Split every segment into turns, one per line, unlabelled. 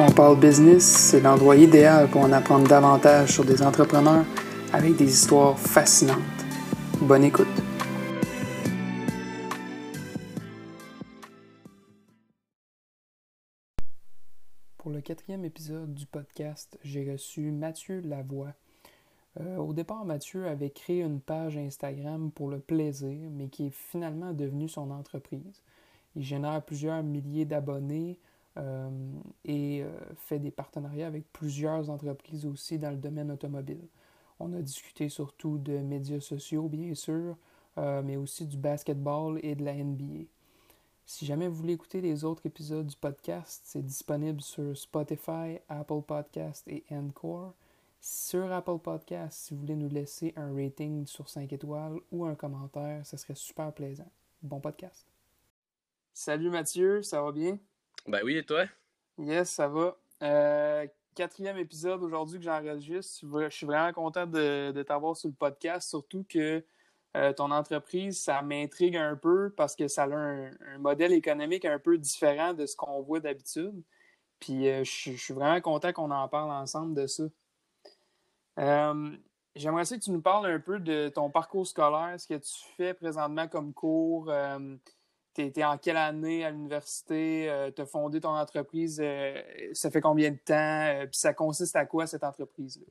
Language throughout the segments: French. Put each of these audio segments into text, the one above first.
On parle business, c'est l'endroit idéal pour en apprendre davantage sur des entrepreneurs avec des histoires fascinantes. Bonne écoute. Pour le quatrième épisode du podcast, j'ai reçu Mathieu Lavoie. Euh, au départ, Mathieu avait créé une page Instagram pour le plaisir, mais qui est finalement devenue son entreprise. Il génère plusieurs milliers d'abonnés, euh, et euh, fait des partenariats avec plusieurs entreprises aussi dans le domaine automobile. On a discuté surtout de médias sociaux, bien sûr, euh, mais aussi du basketball et de la NBA. Si jamais vous voulez écouter les autres épisodes du podcast, c'est disponible sur Spotify, Apple Podcast et Encore. Sur Apple Podcast, si vous voulez nous laisser un rating sur 5 étoiles ou un commentaire, ce serait super plaisant. Bon podcast. Salut Mathieu, ça va bien?
Ben oui, et toi?
Yes, ça va. Euh, quatrième épisode aujourd'hui que j'enregistre. Je suis vraiment content de, t'avoir sur le podcast, surtout que euh, ton entreprise, ça m'intrigue un peu parce que ça a un, modèle économique un peu différent de ce qu'on voit d'habitude. Puis euh, je, suis vraiment content qu'on en parle ensemble de ça. J'aimerais que tu nous parles un peu de ton parcours scolaire, ce que tu fais présentement comme cours tu en quelle année à l'université? Euh, tu as fondé ton entreprise, euh, ça fait combien de temps? Euh, puis ça consiste à quoi cette entreprise-là?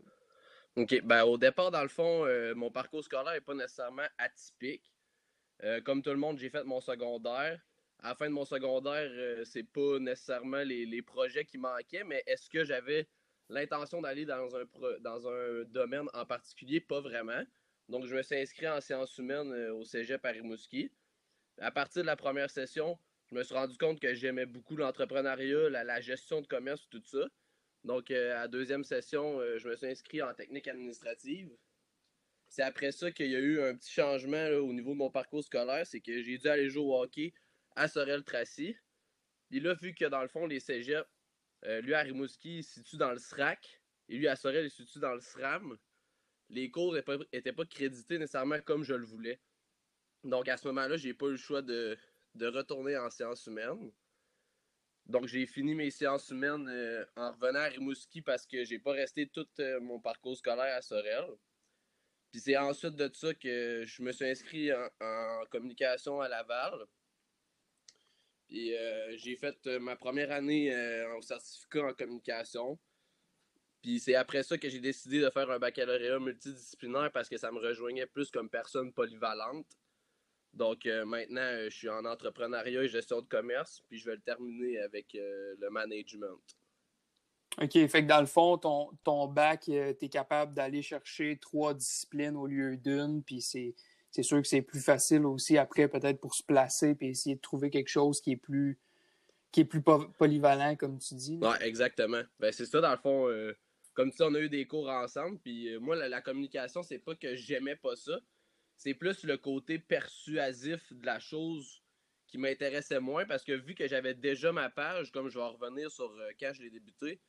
OK. Ben, au départ, dans le fond, mon parcours scolaire n'est pas nécessairement atypique. comme tout le monde, j'ai fait mon secondaire. À la fin de mon secondaire, c'est pas nécessairement les, projets qui manquaient, mais est-ce que j'avais l'intention d'aller dans un, dans un domaine en particulier? Pas vraiment. Donc, je me suis inscrit en sciences humaines au cégep à Rimouski à partir de la première session, je me suis rendu compte que j'aimais beaucoup l'entrepreneuriat, la, gestion de commerce, tout ça. Donc, euh, à la deuxième session, euh, je me suis inscrit en technique administrative. C'est après ça qu'il y a eu un petit changement au niveau de mon parcours scolaire. C'est que j'ai dû aller jouer au hockey à Sorel-Tracy. Puis là, vu que dans le fond, les cégeps, euh, lui à Rimouski, il se situe dans le SRAC, et lui à Sorel, il se situe dans le SRAM, les cours n'étaient pas crédités nécessairement comme je le voulais. Donc à ce moment-là, j'ai pas eu le choix de, retourner en sciences humaines. Donc j'ai fini mes sciences humaines euh, en revenant à Rimouski parce que j'ai pas resté tout euh, mon parcours scolaire à Sorel. Puis c'est ensuite de ça que je me suis inscrit en, communication à Laval. Puis euh, j'ai fait ma première année en certificat en communication. Puis c'est après ça que j'ai décidé de faire un baccalauréat multidisciplinaire parce que ça me rejoignait plus comme personne polyvalente. Donc euh, maintenant, euh, je suis en entrepreneuriat et gestion de commerce, puis je vais le terminer avec euh, le management.
OK, fait que dans le fond, ton, ton bac, tu es capable d'aller chercher trois disciplines au lieu d'une, puis c'est, sûr que c'est plus facile aussi après, peut-être pour se placer, puis essayer de trouver quelque chose qui est plus, qui est plus polyvalent, comme tu dis.
Oui, exactement. Ben, c'est ça, dans le fond, comme tu sais, on a eu des cours ensemble, puis moi, la, la communication, c'est pas que j'aimais pas ça, c'est plus le côté persuasif de la chose qui m'intéressait moins parce que vu que j'avais déjà ma page, comme je vais revenir sur euh, quand je débuté,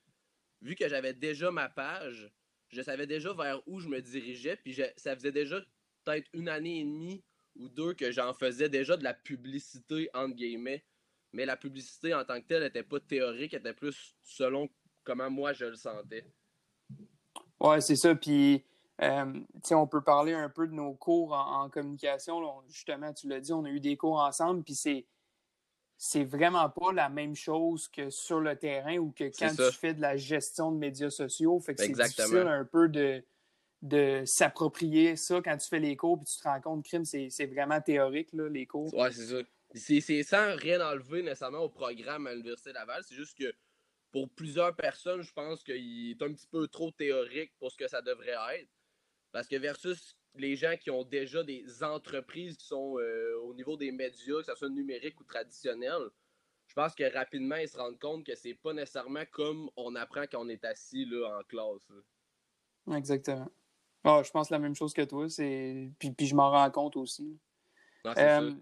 vu que j'avais déjà ma page, je savais déjà vers où je me dirigeais, puis ça faisait déjà peut-être une année et demie ou deux que j'en faisais déjà de la publicité entre guillemets. Mais la publicité en tant que telle n'était pas théorique, elle était plus selon comment moi je le sentais.
Ouais, c'est ça. Puis euh, on peut parler un peu de nos cours en, communication. justement, tu l'as dit, on a eu des cours ensemble, puis c'est c'est vraiment pas la même chose que sur le terrain ou que quand tu fais de la gestion de médias sociaux. Fait que c'est difficile un peu de, de s'approprier ça quand tu fais les cours puis tu te rends compte crime, c'est vraiment théorique, là, les cours.
Ouais, c'est ça. C'est sans rien enlever nécessairement au programme à l'Université Laval. C'est juste que pour plusieurs personnes, je pense qu'il est un petit peu trop théorique pour ce que ça devrait être. Parce que versus les gens qui ont déjà des entreprises qui sont euh, au niveau des médias, que ce soit numérique ou traditionnel, je pense que rapidement, ils se rendent compte que c'est pas nécessairement comme on apprend quand on est assis là, en classe.
Exactement. Ah, je pense la même chose que toi. Puis, puis je m'en rends compte aussi. Euh,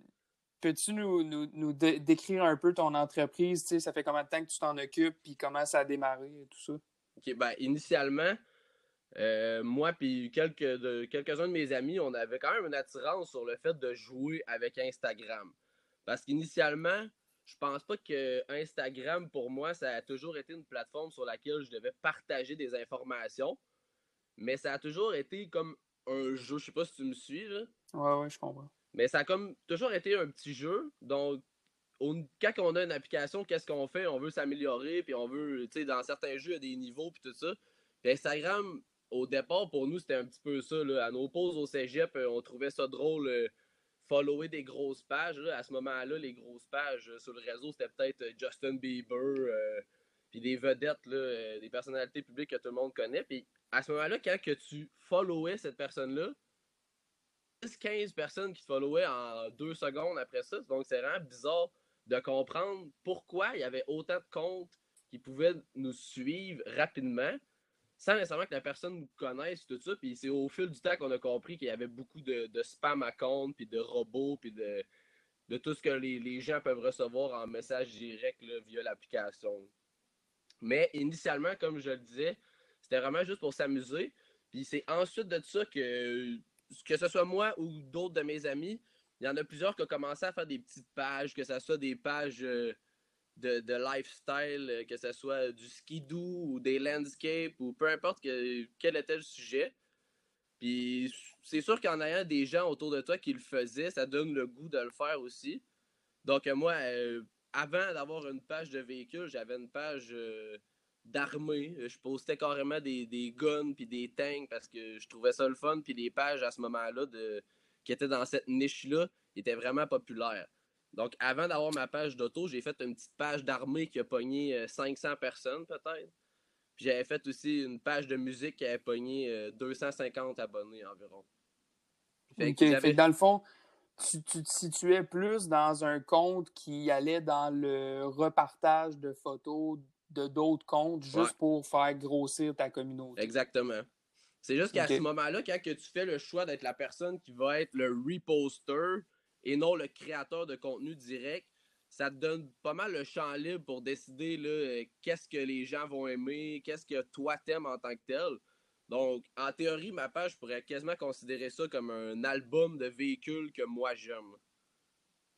peux-tu nous, nous, décrire un peu ton entreprise? Ça fait combien de temps que tu t'en occupes? Puis comment ça a démarré et tout ça?
OK, ben, initialement, euh, moi puis quelques de, quelques-uns de mes amis, on avait quand même une attirance sur le fait de jouer avec Instagram. Parce qu'initialement, je pense pas que Instagram, pour moi, ça a toujours été une plateforme sur laquelle je devais partager des informations. Mais ça a toujours été comme un jeu. Je sais pas si tu me suis, là.
Ouais, ouais, je comprends.
Mais ça a comme toujours été un petit jeu. Donc, quand on a une application, qu'est-ce qu'on fait? On veut s'améliorer, puis on veut, tu sais, dans certains jeux, il y a des niveaux, puis tout ça. Puis Instagram, au départ, pour nous, c'était un petit peu ça. À nos pauses au cégep, euh, on trouvait ça drôle. Euh, follower des grosses pages. À ce moment-là, les grosses pages euh, sur le réseau, c'était peut-être Justin Bieber, puis des vedettes, des personnalités publiques que tout le monde connaît. Puis à ce moment-là, quand que tu followais cette personne-là, 10-15 personnes qui te followaient en deux secondes après ça. Donc, c'est vraiment bizarre de comprendre pourquoi il y avait autant de comptes qui pouvaient nous suivre rapidement sans nécessairement que la personne nous connaisse, tout ça. Puis c'est au fil du temps qu'on a compris qu'il y avait beaucoup de, spam à compte, puis de robots, puis de, de tout ce que les, gens peuvent recevoir en message direct via l'application. Mais initialement, comme je le disais, c'était vraiment juste pour s'amuser. Puis c'est ensuite de ça que, que ce soit moi ou d'autres de mes amis, il y en a plusieurs qui ont commencé à faire des petites pages, que ce soit des pages euh, de, lifestyle, euh, que ce soit du skidoo ou des landscapes ou peu importe quel était le sujet. Puis c'est sûr qu'en ayant des gens autour de toi qui le faisaient, ça donne le goût de le faire aussi. Donc moi, euh, avant d'avoir une page de véhicule, j'avais une page d'armée. Je postais carrément des, des guns puis des tanks parce que je trouvais ça le fun. Puis les pages à ce moment-là de qui étaient dans cette niche-là étaient vraiment populaires. Donc, avant d'avoir ma page d'auto, j'ai fait une petite page d'armée qui a pogné 500 euh, personnes, peut-être. Puis j'avais fait aussi une page de musique qui avait pogné 250 euh, abonnés environ.
Fait dans le fond, tu, te situais plus dans un compte qui allait dans le repartage de photos de d'autres comptes juste pour faire grossir ta communauté.
Exactement. C'est juste qu'à ce moment-là, quand que tu fais le choix d'être la personne qui va être le reposter et non le créateur de contenu direct, ça te donne pas mal le champ libre pour décider euh, qu'est-ce que les gens vont aimer, qu'est-ce que toi t'aimes en tant que tel. Donc, en théorie, ma page, je pourrais quasiment considérer ça comme un album de véhicules que moi j'aime.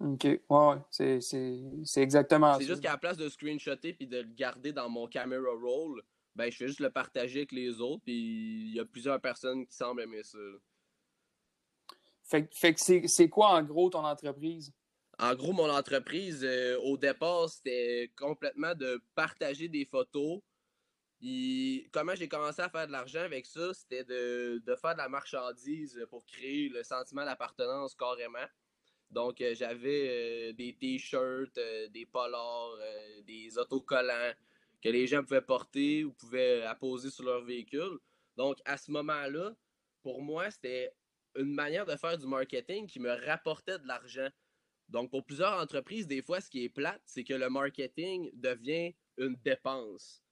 OK, ouais, c'est exactement ça.
C'est juste qu'à la place de screenshotter puis de le garder dans mon camera roll, ben, je fais juste le partager avec les autres, puis il y a plusieurs personnes qui semblent aimer ça.
Fait, que c'est quoi, en gros, ton entreprise?
En gros, mon entreprise, euh, au départ, c'était complètement de partager des photos. Comment j'ai commencé à faire de l'argent avec ça, c'était de, faire de la marchandise pour créer le sentiment d'appartenance carrément. Donc, euh, j'avais euh, des t-shirts, des polars, des autocollants, que les gens pouvaient porter ou pouvaient apposer sur leur véhicule. Donc, à ce moment-là, pour moi, c'était une manière de faire du marketing qui me rapportait de l'argent. Donc, pour plusieurs entreprises, des fois, ce qui est plate, c'est que le marketing devient une dépense.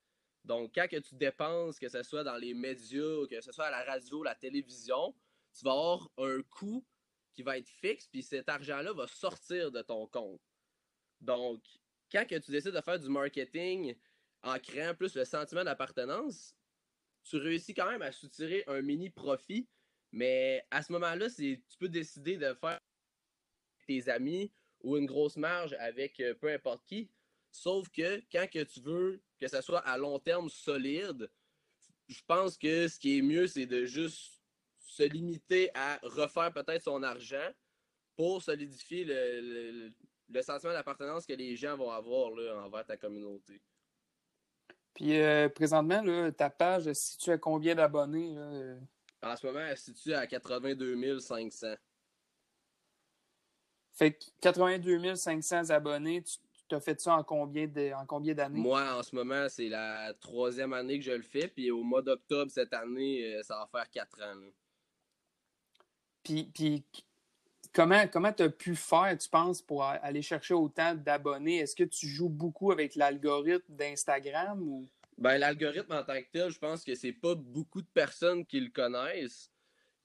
Donc, quand que tu dépenses, que ce soit dans les médias, que ce soit à la radio, la télévision, tu vas avoir un coût qui va être fixe, puis cet argent-là va sortir de ton compte. Donc, quand tu décides de faire du marketing en créant plus le sentiment d'appartenance, tu réussis quand même à soutirer un mini profit. Mais à ce moment-là, tu peux décider de faire tes amis ou une grosse marge avec euh, peu importe qui. Sauf que quand que tu veux que ça soit à long terme solide, je pense que ce qui est mieux, c'est de juste se limiter à refaire peut-être son argent pour solidifier le, sentiment d'appartenance que les gens vont avoir là, envers ta communauté.
Puis euh, présentement, ta page, si tu as combien d'abonnés?
En ce moment, elle se situe à 82 500.
Fait que 82 500 abonnés, tu as fait ça en combien d'années?
Moi, en ce moment, c'est la troisième année que je le fais. Puis au mois d'octobre cette année, euh, ça va faire quatre ans.
Puis, puis Comment tu as pu faire, tu penses, pour aller chercher autant d'abonnés? Est-ce que tu joues beaucoup avec l'algorithme d'Instagram ou?
Ben, l'algorithme en tant que tel, je pense que c'est pas beaucoup de personnes qui le connaissent.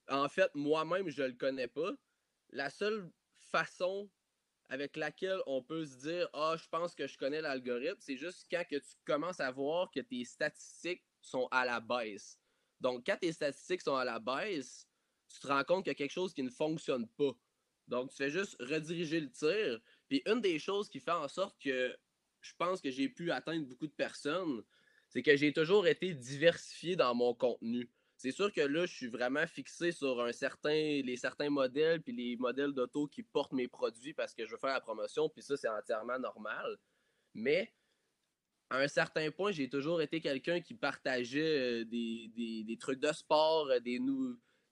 En fait, moi-même, je le connais pas. La seule façon avec laquelle on peut se dire Ah, je pense que je connais l'algorithme, c'est juste quand que tu commences à voir que tes statistiques sont à la baisse. Donc, quand tes statistiques sont à la baisse, tu te rends compte qu'il y a quelque chose qui ne fonctionne pas. Donc, tu fais juste rediriger le tir. Puis une des choses qui fait en sorte que je pense que j'ai pu atteindre beaucoup de personnes, c'est que j'ai toujours été diversifié dans mon contenu. C'est sûr que là, je suis vraiment fixé sur un certain, les certains modèles puis les modèles d'auto qui portent mes produits parce que je veux faire la promotion, puis ça, c'est entièrement normal. Mais à un certain point, j'ai toujours été quelqu'un qui partageait euh, des, trucs de sport, euh, des,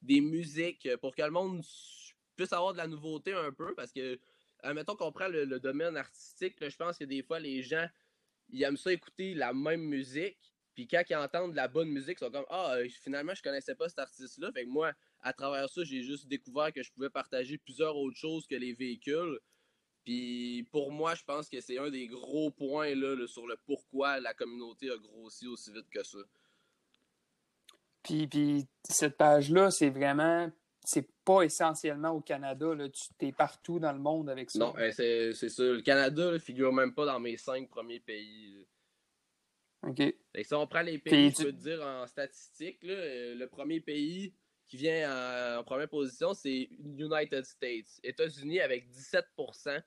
des musiques, euh, pour que le monde puisse avoir de la nouveauté un peu, parce que, admettons qu'on prend le, domaine artistique, je pense que des fois, les gens, ils aiment ça écouter la même musique, puis quand ils entendent de la bonne musique, ils sont comme Ah, euh, finalement, je connaissais pas cet artiste-là. Fait que moi, à travers ça, j'ai juste découvert que je pouvais partager plusieurs autres choses que les véhicules. Puis pour moi, je pense que c'est un des gros points là, sur le pourquoi la communauté a grossi aussi vite que ça.
Puis, puis cette page-là, c'est vraiment. C'est pas essentiellement au Canada. Là. Tu es partout dans le monde avec ça.
Non, eh, c'est ça. Le Canada ne figure même pas dans mes cinq premiers pays.
OK.
si on prend les pays, je peux te dire en statistique, euh, le premier pays qui vient en, première position, c'est United States. États-Unis avec 17%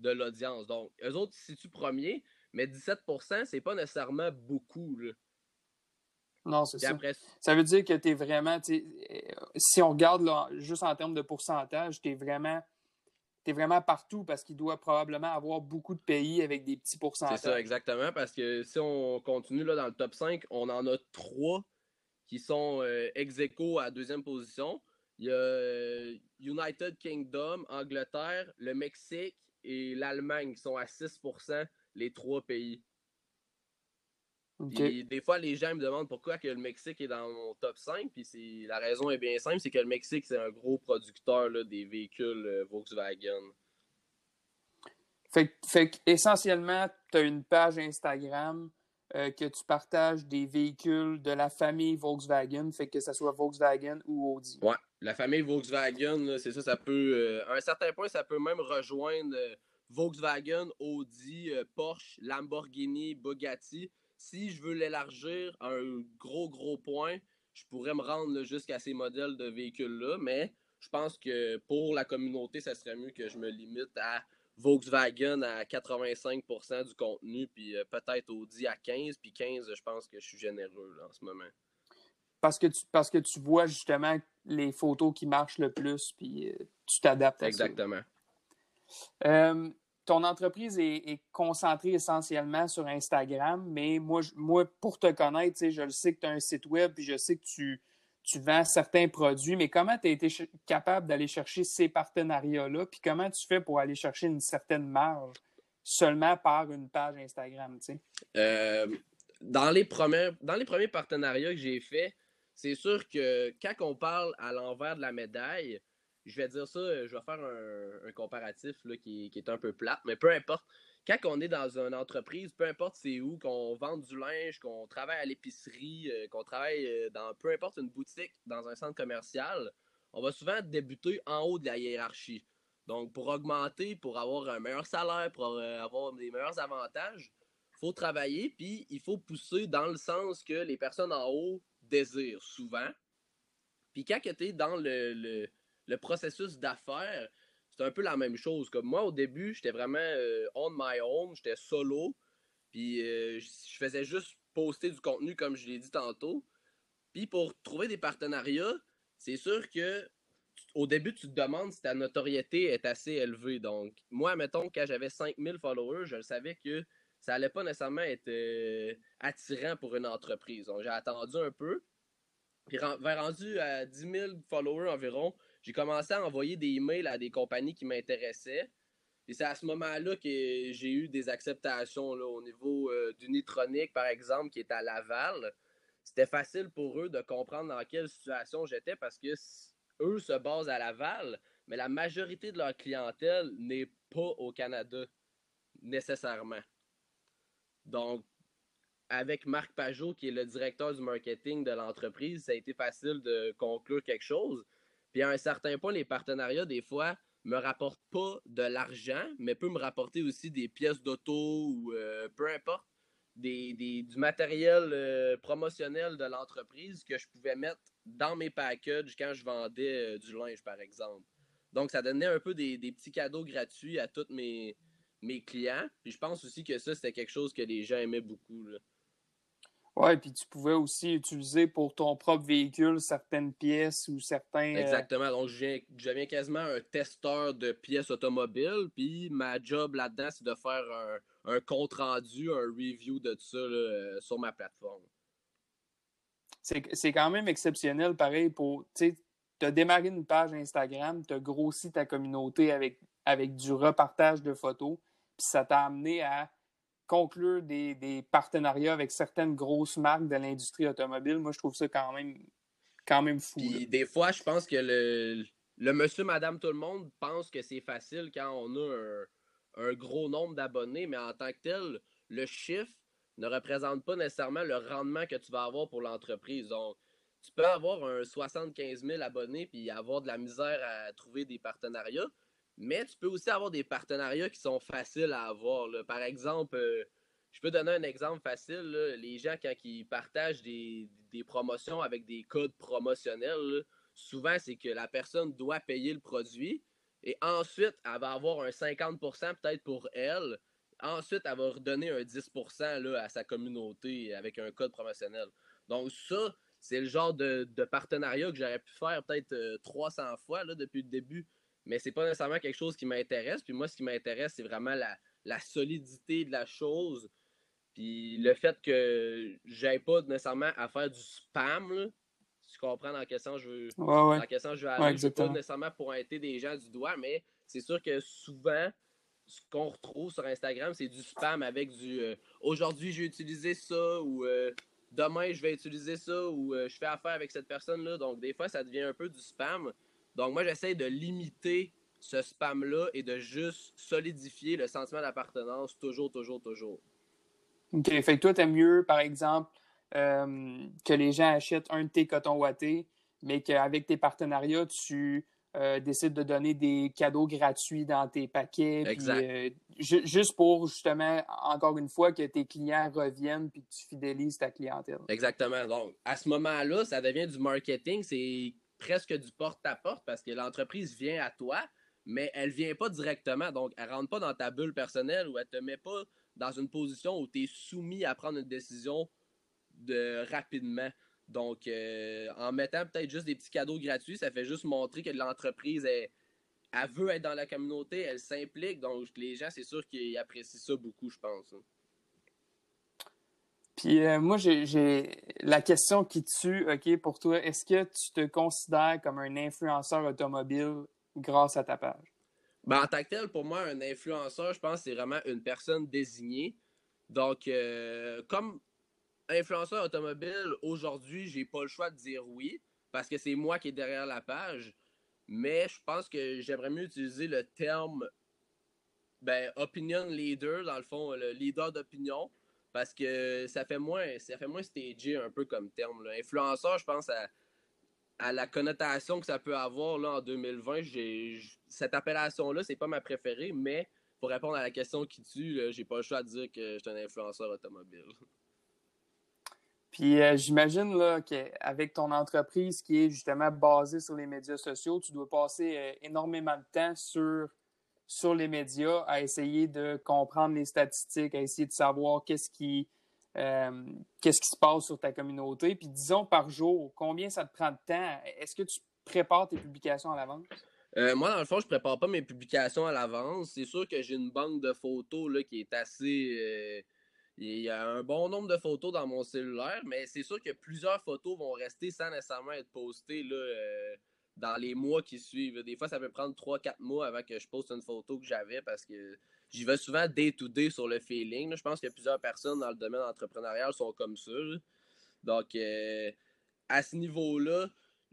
de l'audience. Donc, eux autres se situent premiers, mais 17%, c'est pas nécessairement beaucoup.
Non, c'est ça. Ça veut dire que tu es vraiment, si on regarde juste en termes de pourcentage, tu es vraiment tu vraiment partout parce qu'il doit probablement avoir beaucoup de pays avec des petits pourcentages.
C'est ça, exactement, parce que si on continue là, dans le top 5, on en a trois qui sont euh, ex aequo à deuxième position. Il y a euh, United Kingdom, Angleterre, le Mexique et l'Allemagne qui sont à 6% les trois pays des fois, les gens me demandent pourquoi que le Mexique est dans mon top 5. Puis la raison est bien simple, c'est que le Mexique, c'est un gros producteur des véhicules euh, Volkswagen.
Fait, fait essentiellement, tu as une page Instagram euh, que tu partages des véhicules de la famille Volkswagen, fait que ce soit Volkswagen ou Audi.
Ouais, la famille Volkswagen, c'est ça, ça peut. Euh, à un certain point, ça peut même rejoindre Volkswagen, Audi, Porsche, Lamborghini, Bugatti si je veux l'élargir à un gros, gros point, je pourrais me rendre jusqu'à ces modèles de véhicules-là, mais je pense que pour la communauté, ça serait mieux que je me limite à Volkswagen à 85% du contenu, puis euh, peut-être Audi à 15%, puis 15%, je pense que je suis généreux en ce moment.
Parce que, tu, parce que tu vois justement les photos qui marchent le plus, puis euh, tu t'adaptes à
Exactement.
ça. Euh, ton entreprise est, concentrée essentiellement sur Instagram, mais moi, moi pour te connaître, je le sais que tu as un site web, puis je sais que tu, tu vends certains produits, mais comment tu as été capable d'aller chercher ces partenariats-là, puis comment tu fais pour aller chercher une certaine marge seulement par une page Instagram,
euh, dans, les dans les premiers partenariats que j'ai faits, c'est sûr que quand on parle à l'envers de la médaille, je vais dire ça, euh, je vais faire un, comparatif là, qui, est un peu plate, mais peu importe. Quand on est dans une entreprise, peu importe c'est où, qu'on vend du linge, qu'on travaille à l'épicerie, euh, qu'on travaille euh, dans peu importe une boutique, dans un centre commercial, on va souvent débuter en haut de la hiérarchie. Donc, pour augmenter, pour avoir un meilleur salaire, pour avoir des meilleurs avantages, il faut travailler, puis il faut pousser dans le sens que les personnes en haut désirent souvent. Puis quand tu es dans le processus d'affaires, c'est un peu la même chose. Comme moi, au début, j'étais vraiment euh, on my own, j'étais solo. Puis euh, je faisais juste poster du contenu, comme je l'ai dit tantôt. Puis pour trouver des partenariats, c'est sûr que au début, tu te demandes si ta notoriété est assez élevée. Donc, moi, mettons, quand j'avais 5000 followers, je savais que ça allait pas nécessairement être euh, attirant pour une entreprise. Donc, j'ai attendu un peu. Puis, vers rendu à 10 000 followers environ, j'ai commencé à envoyer des emails à des compagnies qui m'intéressaient. Et c'est à ce moment-là que j'ai eu des acceptations au niveau euh, d'Unitronic, par exemple, qui est à Laval. C'était facile pour eux de comprendre dans quelle situation j'étais parce que eux se basent à Laval, mais la majorité de leur clientèle n'est pas au Canada, nécessairement. Donc, avec Marc Pajot, qui est le directeur du marketing de l'entreprise, ça a été facile de conclure quelque chose. Puis à un certain point, les partenariats, des fois, me rapportent pas de l'argent, mais peuvent me rapporter aussi des pièces d'auto ou euh, peu importe, des, du matériel euh, promotionnel de l'entreprise que je pouvais mettre dans mes packages quand je vendais euh, du linge, par exemple. Donc, ça donnait un peu des, petits cadeaux gratuits à toutes mes, mes clients. Puis je pense aussi que ça, c'était quelque chose que les gens aimaient beaucoup. Là.
Ouais, puis tu pouvais aussi utiliser pour ton propre véhicule certaines pièces ou certains.
Euh, Exactement. Donc, je quasiment un testeur de pièces automobiles. Puis ma job là-dedans, c'est de faire un, compte rendu, un review de ça euh, sur ma plateforme.
C'est quand même exceptionnel, pareil, pour. Tu as démarré une page Instagram, tu as grossi ta communauté avec, avec du repartage de photos, puis ça t'a amené à conclure des, partenariats avec certaines grosses marques de l'industrie automobile, moi, je trouve ça quand même, quand même fou.
des fois, je pense que le, le monsieur, madame, tout le monde pense que c'est facile quand on a un, gros nombre d'abonnés, mais en tant que tel, le chiffre ne représente pas nécessairement le rendement que tu vas avoir pour l'entreprise. Donc, tu peux avoir un 75 000 abonnés puis avoir de la misère à trouver des partenariats. Mais tu peux aussi avoir des partenariats qui sont faciles à avoir. Par exemple, euh, je peux donner un exemple facile. Les gens, quand ils partagent des, promotions avec des codes promotionnels, souvent, c'est que la personne doit payer le produit et ensuite, elle va avoir un 50% peut-être pour elle. Ensuite, elle va redonner un 10% là, à sa communauté avec un code promotionnel. Donc, ça, c'est le genre de, partenariat que j'aurais pu faire peut-être 300 euh, fois là, depuis le début mais c'est pas nécessairement quelque chose qui m'intéresse. Puis moi, ce qui m'intéresse, c'est vraiment la, solidité de la chose. Puis le fait que j'aille pas nécessairement à faire du spam, là, tu comprends dans quel sens je veux,
Dans
quel sens je veux aller. je veux pas nécessairement pointer des gens du doigt, mais c'est sûr que souvent, ce qu'on retrouve sur Instagram, c'est du spam avec du euh, aujourd'hui je vais utiliser ça ou euh, demain je vais utiliser ça ou euh, je fais affaire avec cette personne-là. Donc des fois, ça devient un peu du spam. Donc, moi, j'essaie de limiter ce spam-là et de juste solidifier le sentiment d'appartenance toujours, toujours, toujours.
OK. Fait que toi, t'aimes mieux, par exemple, euh, que les gens achètent un de tes cotons wattés, mais qu'avec tes partenariats, tu euh, décides de donner des cadeaux gratuits dans tes paquets.
Exact. Euh,
juste pour, justement, encore une fois, que tes clients reviennent puis que tu fidélises ta clientèle.
Exactement. Donc, à ce moment-là, ça devient du marketing. C'est presque du porte-à-porte parce que l'entreprise vient à toi, mais elle vient pas directement. Donc, elle rentre pas dans ta bulle personnelle ou elle te met pas dans une position où tu es soumis à prendre une décision de rapidement. Donc, euh, en mettant peut-être juste des petits cadeaux gratuits, ça fait juste montrer que l'entreprise elle veut être dans la communauté, elle s'implique. Donc, les gens, c'est sûr qu'ils apprécient ça beaucoup, je pense. Hein.
Puis euh, moi, j'ai la question qui tue, OK, pour toi, est-ce que tu te considères comme un influenceur automobile grâce à ta page?
Ben, en tant que tel, pour moi, un influenceur, je pense que c'est vraiment une personne désignée. Donc, euh, comme influenceur automobile, aujourd'hui, j'ai pas le choix de dire oui, parce que c'est moi qui est derrière la page. Mais je pense que j'aimerais mieux utiliser le terme ben, opinion leader, dans le fond, le leader d'opinion parce que ça fait moins ça fait moins un peu comme terme. Influenceur, je pense à, la connotation que ça peut avoir là, en 2020. J'ai, cette appellation-là, c'est pas ma préférée, mais pour répondre à la question qui tue, j'ai pas le choix de dire que je suis un influenceur automobile.
Puis euh, j'imagine là, qu'avec ton entreprise qui est justement basée sur les médias sociaux, tu dois passer euh, énormément de temps sur sur les médias à essayer de comprendre les statistiques, à essayer de savoir qu'est-ce qui, euh, qu'est-ce qui se passe sur ta communauté. Puis disons par jour, combien ça te prend de temps? Est-ce que tu prépares tes publications à l'avance?
Euh, moi, dans le fond, je prépare pas mes publications à l'avance. C'est sûr que j'ai une banque de photos là, qui est assez. Euh, il y a un bon nombre de photos dans mon cellulaire, mais c'est sûr que plusieurs photos vont rester sans nécessairement être postées dans les mois qui suivent. Des fois, ça peut prendre 3-4 mois avant que je poste une photo que j'avais parce que j'y vais souvent day-to-day sur le feeling. Je pense que plusieurs personnes dans le domaine entrepreneurial sont comme ça. Donc, euh, à ce niveau-là,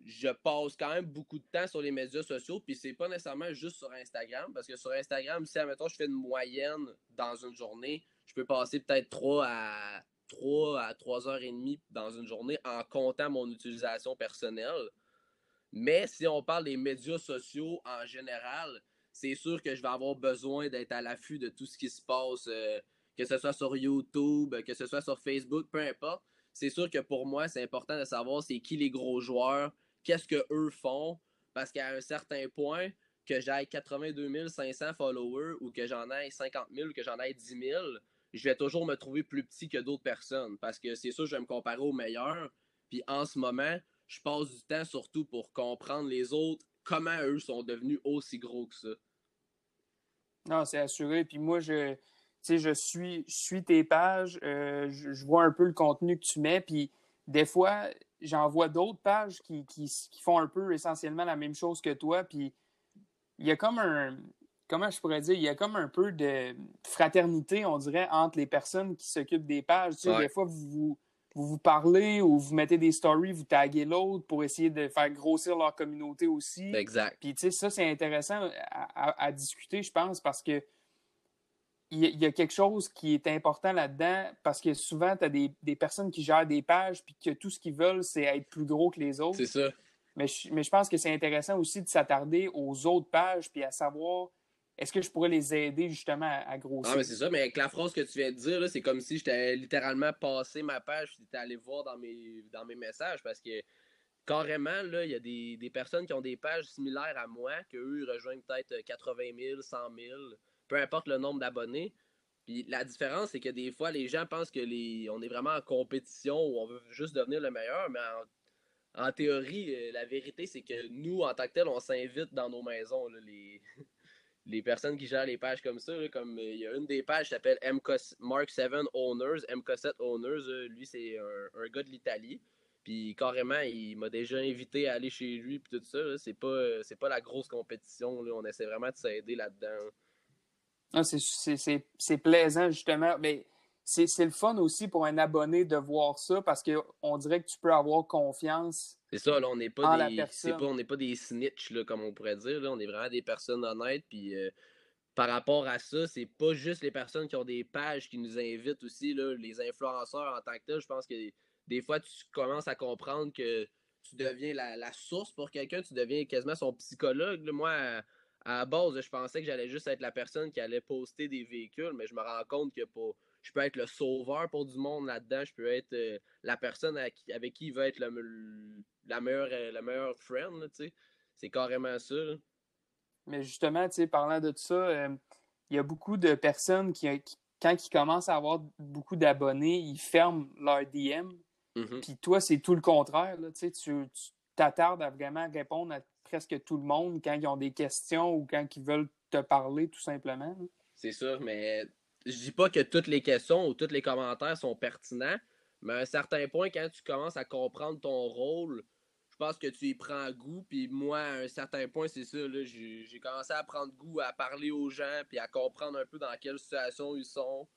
je passe quand même beaucoup de temps sur les médias sociaux, puis c'est pas nécessairement juste sur Instagram, parce que sur Instagram, si, admettons, je fais une moyenne dans une journée, je peux passer peut-être 3 à 3 à 3 heures et demie dans une journée en comptant mon utilisation personnelle. Mais si on parle des médias sociaux en général, c'est sûr que je vais avoir besoin d'être à l'affût de tout ce qui se passe, euh, que ce soit sur YouTube, que ce soit sur Facebook, peu importe. C'est sûr que pour moi, c'est important de savoir c'est qui les gros joueurs, qu'est-ce que eux font, parce qu'à un certain point, que j'aille 82 500 followers ou que j'en aille 50 000 ou que j'en aille 10 000, je vais toujours me trouver plus petit que d'autres personnes parce que c'est sûr, je vais me comparer aux meilleurs. Puis en ce moment, je passe du temps surtout pour comprendre les autres, comment eux sont devenus aussi gros que ça.
Non, c'est assuré. Puis moi, je, je suis, je suis tes pages, euh, je, vois un peu le contenu que tu mets, puis des fois, j'en vois d'autres pages qui, qui, font un peu essentiellement la même chose que toi, puis il y a comme un, comment je pourrais dire, il y a comme un peu de fraternité, on dirait, entre les personnes qui s'occupent des pages. Tu sais, Des fois, vous, vous, vous parlez ou vous mettez des stories, vous taguez l'autre pour essayer de faire grossir leur communauté aussi.
Exact.
Puis, tu sais, ça, c'est intéressant à, discuter, je pense, parce que il y, a quelque chose qui est important là-dedans parce que souvent, tu as des, des, personnes qui gèrent des pages puis que tout ce qu'ils veulent, c'est être plus gros que les autres.
C'est ça.
Mais je, mais je pense que c'est intéressant aussi de s'attarder aux autres pages puis à savoir est-ce que je pourrais les aider justement à, grossir?
Ah, mais c'est ça, mais avec la phrase que tu viens de dire, c'est comme si j'étais littéralement passé ma page j'étais allé voir dans mes, dans mes messages parce que carrément, il y a des, des, personnes qui ont des pages similaires à moi, qu'eux rejoignent peut-être 80 000, 100 000, peu importe le nombre d'abonnés. Puis la différence, c'est que des fois, les gens pensent que les, on est vraiment en compétition ou on veut juste devenir le meilleur, mais en, théorie, euh, la vérité, c'est que nous, en tant que tel, on s'invite dans nos maisons. les, les personnes qui gèrent les pages comme ça, comme euh, il y a une des pages qui s'appelle Mark7 Owners, MK7 Owners, euh, lui c'est un, gars de l'Italie. Puis carrément, il m'a déjà invité à aller chez lui puis tout ça. C'est pas, euh, pas la grosse compétition. Là. On essaie vraiment de s'aider là-dedans.
Ah, c'est plaisant justement. Mais c'est le fun aussi pour un abonné de voir ça parce qu'on dirait que tu peux avoir confiance
c'est ça, là, on n'est pas, des, pas, on pas des snitch, là, comme on pourrait dire. Là. On est vraiment des personnes honnêtes. Puis euh, par rapport à ça, c'est pas juste les personnes qui ont des pages qui nous invitent aussi, là, les influenceurs en tant que tel. Je pense que des fois, tu commences à comprendre que tu deviens la, source pour quelqu'un, tu deviens quasiment son psychologue. Moi, à, la base, je pensais que j'allais juste être la personne qui allait poster des véhicules, mais je me rends compte que pour je peux être le sauveur pour du monde là-dedans. Je peux être euh, la personne avec, qui il va être le, la, meilleure, euh, la meilleure friend. C'est carrément ça.
Mais justement, parlant de tout ça, euh, il y a beaucoup de personnes qui, quand ils commencent à avoir beaucoup d'abonnés, ils ferment leur DM. Mm-hmm. Puis toi, c'est tout le contraire. tu t'attardes à vraiment répondre à presque tout le monde quand ils ont des questions ou quand ils veulent te parler, tout simplement.
C'est sûr, mais je dis pas que toutes les questions ou tous les commentaires sont pertinents, mais à un certain point, quand tu commences à comprendre ton rôle, je pense que tu y prends goût. Puis moi, à un certain point, c'est ça, j'ai commencé à prendre goût à parler aux gens, puis à comprendre un peu dans quelle situation ils sont.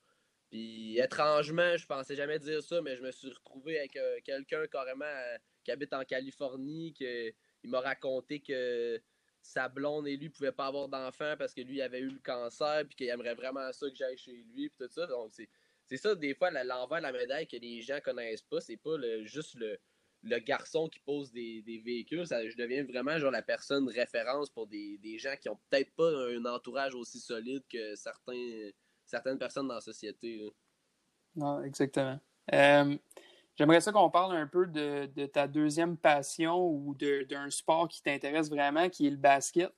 Puis étrangement, je pensais jamais dire ça, mais je me suis retrouvé avec euh, quelqu'un carrément euh, qui habite en Californie, que, il m'a raconté que sa blonde et lui pouvaient pas avoir d'enfant parce que lui avait eu le cancer puis qu'il aimerait vraiment ça que j'aille chez lui puis tout ça. Donc c'est ça des fois l'envers de la médaille que les gens connaissent pas, c'est pas juste le, garçon qui pose des, véhicules, ça, je deviens vraiment genre la personne référence pour des, gens qui ont peut-être pas un entourage aussi solide que certains certaines personnes dans la société.
Non, exactement. Euh, J'aimerais ça qu'on parle un peu de, ta deuxième passion ou d'un sport qui t'intéresse vraiment, qui est le basket.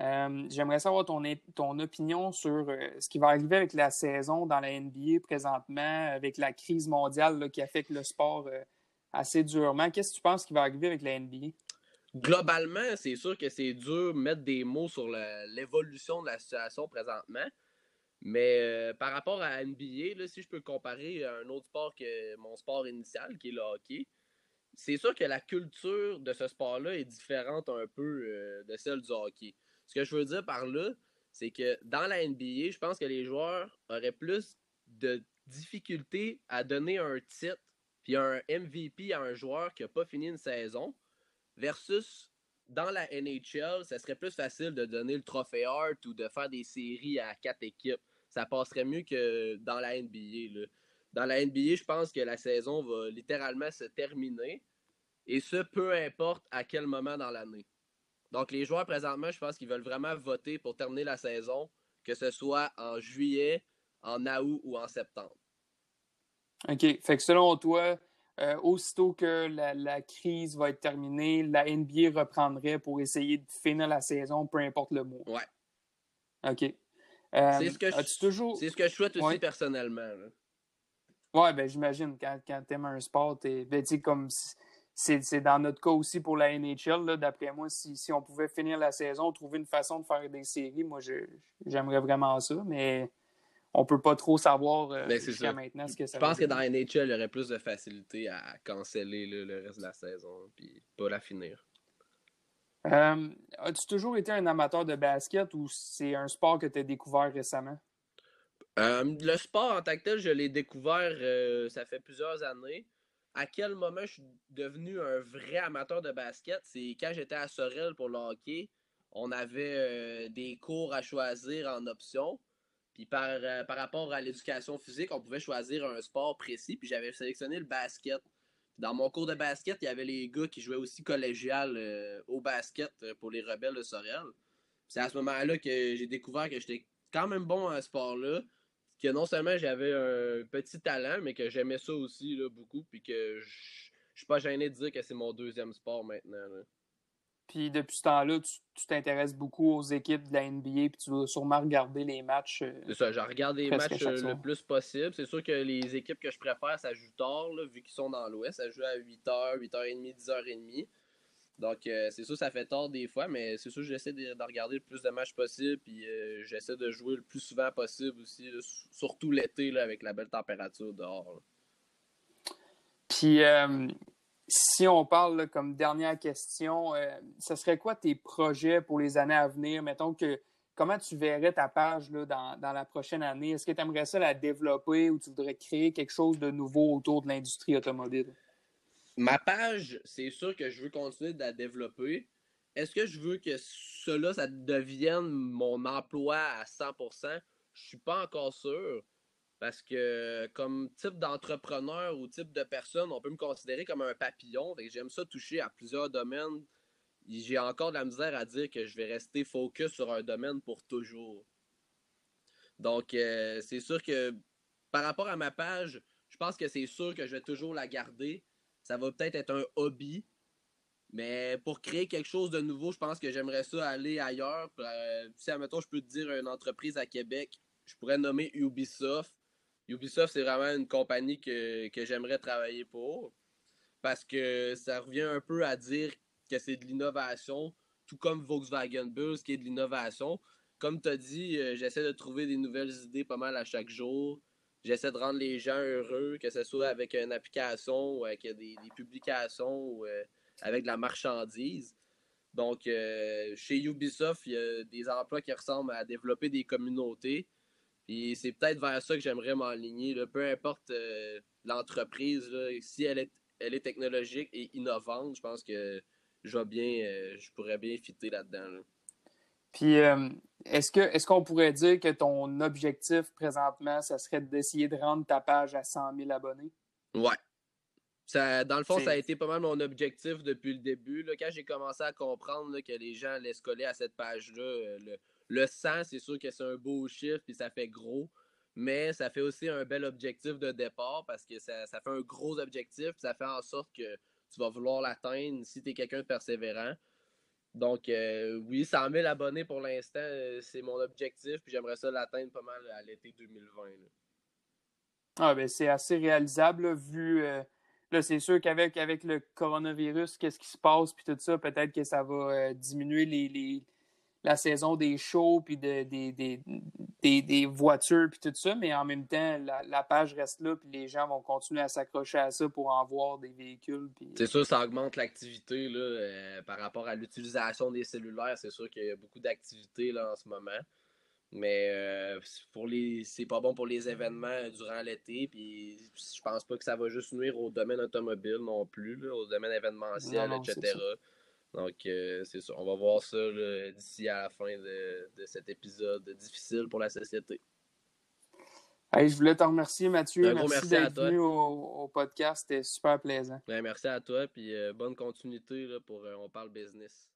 Euh, j'aimerais savoir ton, ton opinion sur euh, ce qui va arriver avec la saison dans la NBA présentement, avec la crise mondiale qui affecte le sport euh, assez durement. Qu'est-ce que tu penses qui va arriver avec la NBA?
Globalement, c'est sûr que c'est dur de mettre des mots sur l'évolution de la situation présentement. Mais euh, par rapport à NBA, là, si je peux comparer à un autre sport que mon sport initial, qui est le hockey, c'est sûr que la culture de ce sport-là est différente un peu euh, de celle du hockey. Ce que je veux dire par là, c'est que dans la NBA, je pense que les joueurs auraient plus de difficultés à donner un titre puis un MVP à un joueur qui n'a pas fini une saison versus dans la NHL, ça serait plus facile de donner le trophée Hart ou de faire des séries à quatre équipes ça passerait mieux que dans la NBA. Dans la NBA, je pense que la saison va littéralement se terminer. Et ce, peu importe à quel moment dans l'année. Donc, les joueurs, présentement, je pense qu'ils veulent vraiment voter pour terminer la saison, que ce soit en juillet, en août ou en septembre.
OK. Fait que selon toi, euh, aussitôt que la, crise va être terminée, la NBA reprendrait pour essayer de finir la saison, peu importe le mois.
Ouais.
OK.
Euh, c'est ce, que je, toujours... ce que je souhaite aussi personnellement.
Oui, ben j'imagine, quand, quand tu aimes un sport, ben, comme c'est dans notre cas aussi pour la NHL, d'après moi, si, si, on pouvait finir la saison, trouver une façon de faire des séries, moi j'aimerais vraiment ça, mais on peut pas trop savoir euh, ben, jusqu'à maintenant ce que ça
Je pense que dans la NHL, il y aurait plus de facilité à canceller le reste de la saison, puis pas la finir.
Euh, as-tu toujours été un amateur de basket ou c'est un sport que tu as découvert récemment?
Euh, le sport en tant que tel, je l'ai découvert, ça fait plusieurs années. À quel moment je suis devenu un vrai amateur de basket? C'est quand j'étais à Sorel pour le hockey. On avait des cours à choisir en option. Puis par, euh, par rapport à l'éducation physique, on pouvait choisir un sport précis. Puis j'avais sélectionné le basket. Dans mon cours de basket, il y avait les gars qui jouaient aussi collégial euh, au basket euh, pour les rebelles de Sorel. C'est à ce moment-là que j'ai découvert que j'étais quand même bon à ce sport-là. Que non seulement j'avais un petit talent, mais que j'aimais ça aussi là, beaucoup. Puis que je suis pas gêné de dire que c'est mon deuxième sport maintenant.
Puis depuis ce temps-là, tu t'intéresses beaucoup aux équipes de la NBA, puis tu vas sûrement regarder les matchs. Euh,
c'est ça, je regarde les matchs euh, le plus possible. C'est sûr que les équipes que je préfère, ça joue tard, vu qu'ils sont dans l'Ouest. Ça joue à 8h, 8h30, 10h30. Donc, euh, c'est sûr, ça fait tard des fois, mais c'est sûr, j'essaie de, regarder le plus de matchs possible, puis j'essaie de jouer le plus souvent possible aussi, surtout l'été, avec la belle température dehors.
Puis, si on parle comme dernière question, euh, ce serait quoi tes projets pour les années à venir? Mettons que comment tu verrais ta page là, dans, la prochaine année? Est-ce que tu aimerais ça la développer ou tu voudrais créer quelque chose de nouveau autour de l'industrie automobile?
Ma page, c'est sûr que je veux continuer de la développer. Est-ce que je veux que cela, ça devienne mon emploi à 100%? Je suis pas encore sûr. Parce que comme type d'entrepreneur ou type de personne, on peut me considérer comme un papillon. J'aime ça toucher à plusieurs domaines. J'ai encore de la misère à dire que je vais rester focus sur un domaine pour toujours. Donc, euh, c'est sûr que par rapport à ma page, je pense que c'est sûr que je vais toujours la garder. Ça va peut-être être un hobby. Mais pour créer quelque chose de nouveau, je pense que j'aimerais ça aller ailleurs. Euh, si, admettons, je peux te dire une entreprise à Québec, je pourrais nommer Ubisoft Ubisoft, c'est vraiment une compagnie que, j'aimerais travailler pour. Parce que ça revient un peu à dire que c'est de l'innovation, tout comme Volkswagen Bus, qui est de l'innovation. Comme tu as dit, euh, j'essaie de trouver des nouvelles idées pas mal à chaque jour. J'essaie de rendre les gens heureux, que ce soit avec une application ou avec des, publications ou euh, avec de la marchandise. Donc, euh, chez Ubisoft, il y a des emplois qui ressemblent à développer des communautés. Puis c'est peut-être vers ça que j'aimerais m'enligner. Peu importe euh, l'entreprise, si elle est, elle est technologique et innovante, je pense que je bien, euh, je pourrais bien fitter là-dedans.
Puis euh, est-ce que est-ce qu'on pourrait dire que ton objectif présentement, ça serait d'essayer de rendre ta page à 100 000 abonnés?
Ouais. Ça, dans le fond, ça a été pas mal mon objectif depuis le début. Quand j'ai commencé à comprendre que les gens allaient se coller à cette page-là, le 100, c'est sûr que c'est un beau chiffre puis ça fait gros. Mais ça fait aussi un bel objectif de départ parce que ça, fait un gros objectif. Ça fait en sorte que tu vas vouloir l'atteindre si tu es quelqu'un de persévérant. Donc, euh, oui, 100 000 abonnés pour l'instant, euh, c'est mon objectif. Puis j'aimerais ça l'atteindre pas mal à l'été 2020.
Ah, ben, c'est assez réalisable, vu. Euh, là, c'est sûr qu'avec avec le coronavirus, qu'est-ce qui se passe, puis tout ça, peut-être que ça va diminuer les la saison des shows, puis de, des, des, des, voitures, puis tout ça, mais en même temps, la, page reste là, puis les gens vont continuer à s'accrocher à ça pour en voir des véhicules.
C'est sûr, ça augmente l'activité là, euh, par rapport à l'utilisation des cellulaires. C'est sûr qu'il y a beaucoup d'activités là, en ce moment. Mais euh, pour les c'est pas bon pour les événements durant l'été. Puis je pense pas que ça va juste nuire au domaine automobile non plus, là, au domaine événementiel, etc. Donc, euh, c'est ça. On va voir ça d'ici à la fin de, cet épisode difficile pour la société.
je voulais te remercier, Mathieu. merci, d'être venu au, podcast. C'était super plaisant.
merci à toi. Puis euh, bonne continuité pour euh, On parle business.